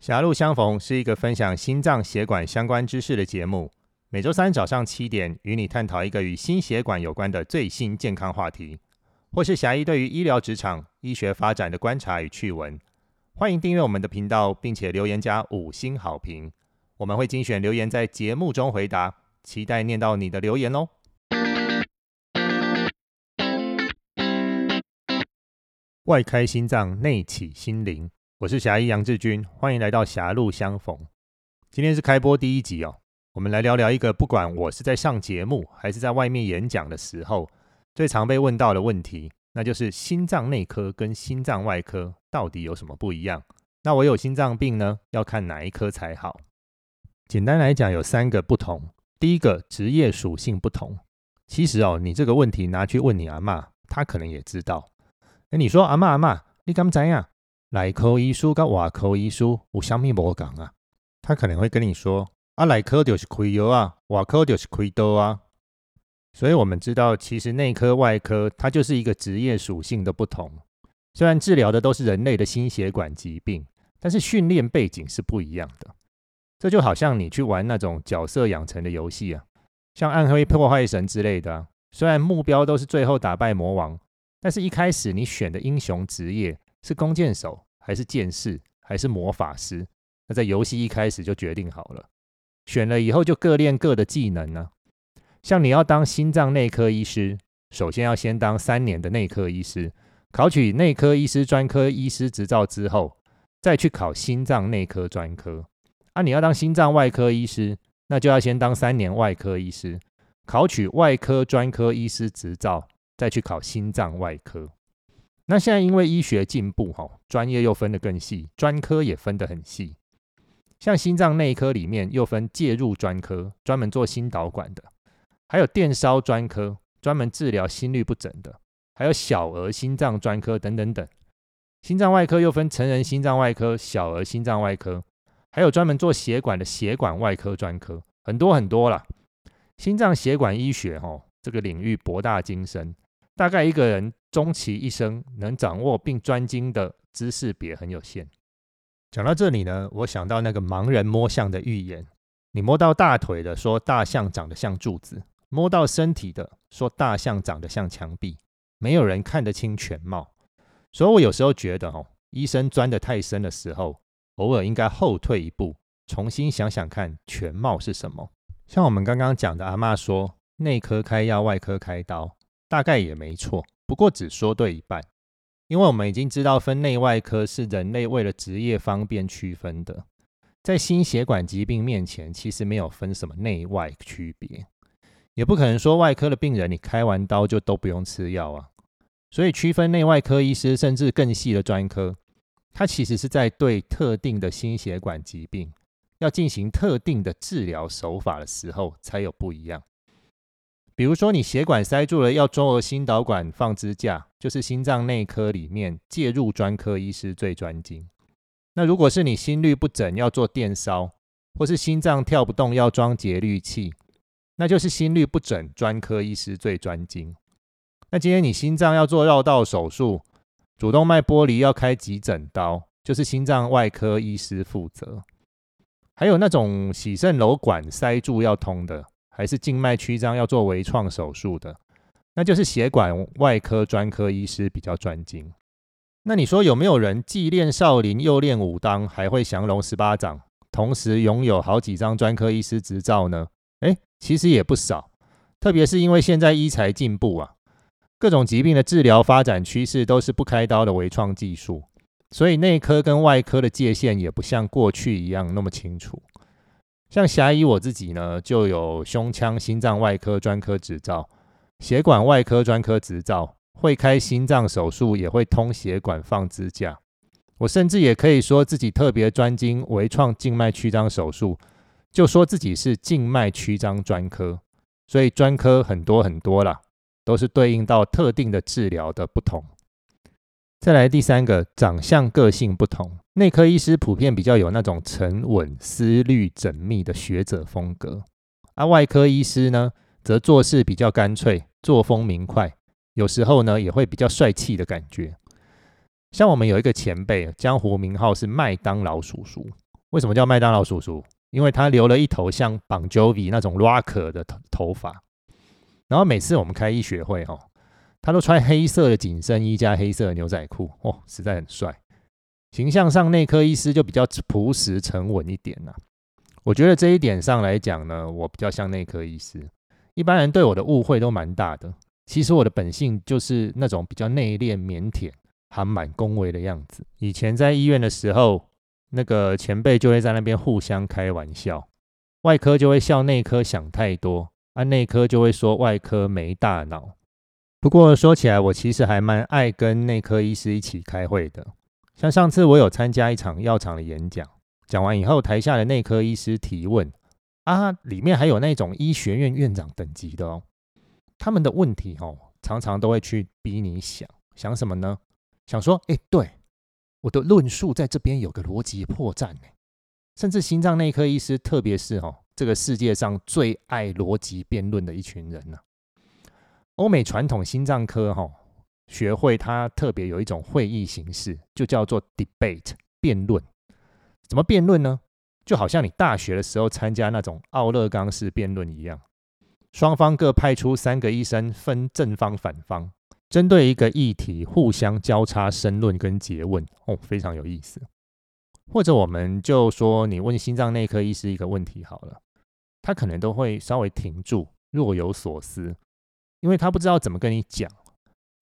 狭路相逢是一个分享心脏血管相关知识的节目，每周三早上七点与你探讨一个与心血管有关的最新健康话题，或是狭义对于医疗职场、医学发展的观察与趣闻。欢迎订阅我们的频道，并且留言加五星好评，我们会精选留言在节目中回答，期待念到你的留言哦。外开心脏，内起心灵。我是侠医杨志军，欢迎来到狭路相逢。今天是开播第一集哦，我们来聊聊一个不管我是在上节目还是在外面演讲的时候，最常被问到的问题，那就是心脏内科跟心脏外科到底有什么不一样？那我有心脏病呢，要看哪一科才好？简单来讲，有三个不同。第一个，职业属性不同。其实哦，你这个问题拿去问你阿妈，她可能也知道。哎，你说阿妈阿妈，你敢怎样？内科医师跟外科医师有啥咪无同啊？他可能会跟你说：啊，内科就是开药啊，外科就是开刀啊。所以，我们知道，其实内科、外科它就是一个职业属性的不同。虽然治疗的都是人类的心血管疾病，但是训练背景是不一样的。这就好像你去玩那种角色养成的游戏啊，像《暗黑破坏神》之类的。虽然目标都是最后打败魔王，但是一开始你选的英雄职业。是弓箭手还是剑士还是魔法师？那在游戏一开始就决定好了，选了以后就各练各的技能呢。像你要当心脏内科医师，首先要先当三年的内科医师，考取内科医师专科医师执照之后，再去考心脏内科专科。啊，你要当心脏外科医师，那就要先当三年外科医师，考取外科专科医师执照，再去考心脏外科。那现在因为医学进步，哈，专业又分得更细，专科也分得很细。像心脏内科里面又分介入专科，专门做心导管的；还有电烧专科，专门治疗心律不整的；还有小儿心脏专科等等等。心脏外科又分成人心脏外科、小儿心脏外科，还有专门做血管的血管外科专科，很多很多了。心脏血管医学，哈，这个领域博大精深。大概一个人终其一生能掌握并专精的知识别很有限。讲到这里呢，我想到那个盲人摸象的预言：你摸到大腿的，说大象长得像柱子；摸到身体的，说大象长得像墙壁。没有人看得清全貌。所以我有时候觉得，哦，医生钻得太深的时候，偶尔应该后退一步，重新想想看全貌是什么。像我们刚刚讲的，阿妈说内科开药，外科开刀。大概也没错，不过只说对一半，因为我们已经知道分内外科是人类为了职业方便区分的，在心血管疾病面前，其实没有分什么内外区别，也不可能说外科的病人你开完刀就都不用吃药啊，所以区分内外科医师甚至更细的专科，它其实是在对特定的心血管疾病要进行特定的治疗手法的时候才有不一样。比如说，你血管塞住了，要做心导管放支架，就是心脏内科里面介入专科医师最专精。那如果是你心律不整要做电烧，或是心脏跳不动要装节律器，那就是心律不整专科医师最专精。那今天你心脏要做绕道手术，主动脉剥离要开急诊刀，就是心脏外科医师负责。还有那种洗肾瘘管塞住要通的。还是静脉曲张要做微创手术的，那就是血管外科专科医师比较专精。那你说有没有人既练少林又练武当，还会降龙十八掌，同时拥有好几张专科医师执照呢？诶，其实也不少。特别是因为现在医材进步啊，各种疾病的治疗发展趋势都是不开刀的微创技术，所以内科跟外科的界限也不像过去一样那么清楚。像霞姨我自己呢，就有胸腔心脏外科专科执照、血管外科专科执照，会开心脏手术，也会通血管放支架。我甚至也可以说自己特别专精微创静脉曲张手术，就说自己是静脉曲张专科。所以专科很多很多啦，都是对应到特定的治疗的不同。再来第三个，长相个性不同。内科医师普遍比较有那种沉稳、思虑缜密的学者风格，而外科医师呢，则做事比较干脆，作风明快，有时候呢也会比较帅气的感觉。像我们有一个前辈，江湖名号是麦当劳叔叔，为什么叫麦当劳叔叔？因为他留了一头像 Bon Jovi 那种 rock 的头头发。然后每次我们开医学会，哦，他都穿黑色的紧身衣加黑色的牛仔裤，哦，实在很帅。形象上，内科医师就比较朴实沉稳一点呐。我觉得这一点上来讲呢，我比较像内科医师。一般人对我的误会都蛮大的。其实我的本性就是那种比较内敛、腼腆、含满恭维的样子。以前在医院的时候，那个前辈就会在那边互相开玩笑，外科就会笑内科想太多，啊，内科就会说外科没大脑。不过说起来，我其实还蛮爱跟内科医师一起开会的。像上次我有参加一场药厂的演讲。讲完以后，台下的内科医师提问啊，里面还有那种医学院院长等级的哦，他们的问题哦，常常都会去逼你想想什么呢？想说，哎，对，我的论述在这边有个逻辑破绽呢。甚至心脏内科医师，特别是哦，这个世界上最爱逻辑辩论的一群人呢。欧美传统心脏科哈学会，它特别有一种会议形式，就叫做 debate 辩论。怎么辩论呢？就好像你大学的时候参加那种奥勒冈式辩论一样，双方各派出三个医生，分正方反方，针对一个议题互相交叉申论跟诘问，哦，非常有意思。或者我们就说，你问心脏内科医师一个问题好了，他可能都会稍微停住，若有所思，因为他不知道怎么跟你讲。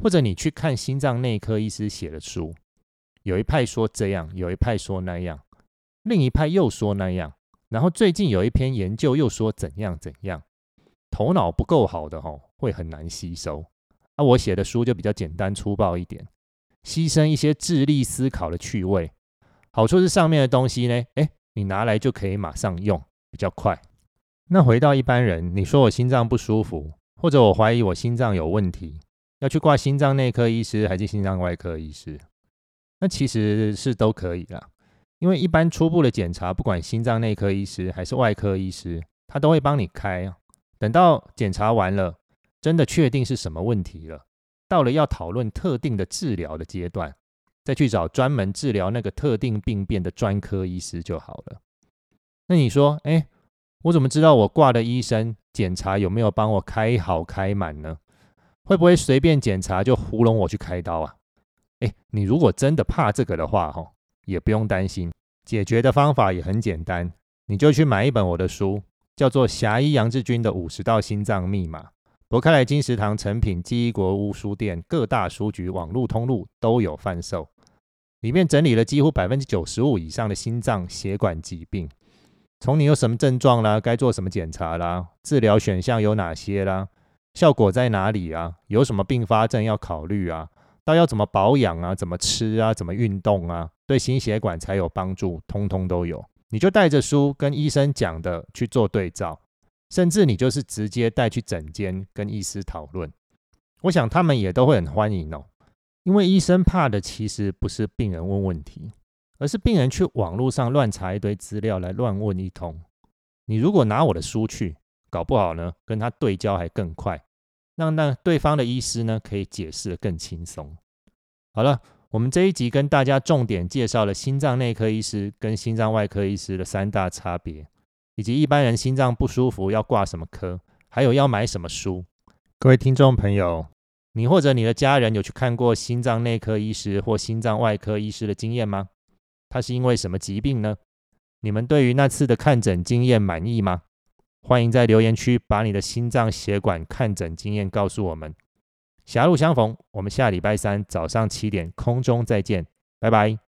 或者你去看心脏内科医师写的书，有一派说这样，有一派说那样。另一派又说那样，然后最近有一篇研究又说怎样怎样，头脑不够好的吼会很难吸收。啊，我写的书就比较简单粗暴一点，牺牲一些智力思考的趣味。好处是上面的东西呢，哎，你拿来就可以马上用，比较快。那回到一般人，你说我心脏不舒服，或者我怀疑我心脏有问题，要去挂心脏内科医师还是心脏外科医师？那其实是都可以啦。因为一般初步的检查，不管心脏内科医师还是外科医师，他都会帮你开。等到检查完了，真的确定是什么问题了，到了要讨论特定的治疗的阶段，再去找专门治疗那个特定病变的专科医师就好了。那你说，哎，我怎么知道我挂的医生检查有没有帮我开好开满呢？会不会随便检查就糊弄我去开刀啊？哎，你如果真的怕这个的话，哈。也不用担心，解决的方法也很简单，你就去买一本我的书，叫做《侠医杨志军的五十道心脏密码》，博开来金石堂成品记忆国屋书店各大书局网络通路都有贩售，里面整理了几乎百分之九十五以上的心脏血管疾病，从你有什么症状啦，该做什么检查啦，治疗选项有哪些啦，效果在哪里啊，有什么并发症要考虑啊。到要怎么保养啊？怎么吃啊？怎么运动啊？对心血管才有帮助，通通都有。你就带着书跟医生讲的去做对照，甚至你就是直接带去诊间跟医师讨论。我想他们也都会很欢迎哦，因为医生怕的其实不是病人问问题，而是病人去网络上乱查一堆资料来乱问一通。你如果拿我的书去，搞不好呢，跟他对焦还更快。让那对方的医师呢可以解释的更轻松。好了，我们这一集跟大家重点介绍了心脏内科医师跟心脏外科医师的三大差别，以及一般人心脏不舒服要挂什么科，还有要买什么书。各位听众朋友，你或者你的家人有去看过心脏内科医师或心脏外科医师的经验吗？他是因为什么疾病呢？你们对于那次的看诊经验满意吗？欢迎在留言区把你的心脏血管看诊经验告诉我们。狭路相逢，我们下礼拜三早上七点空中再见，拜拜。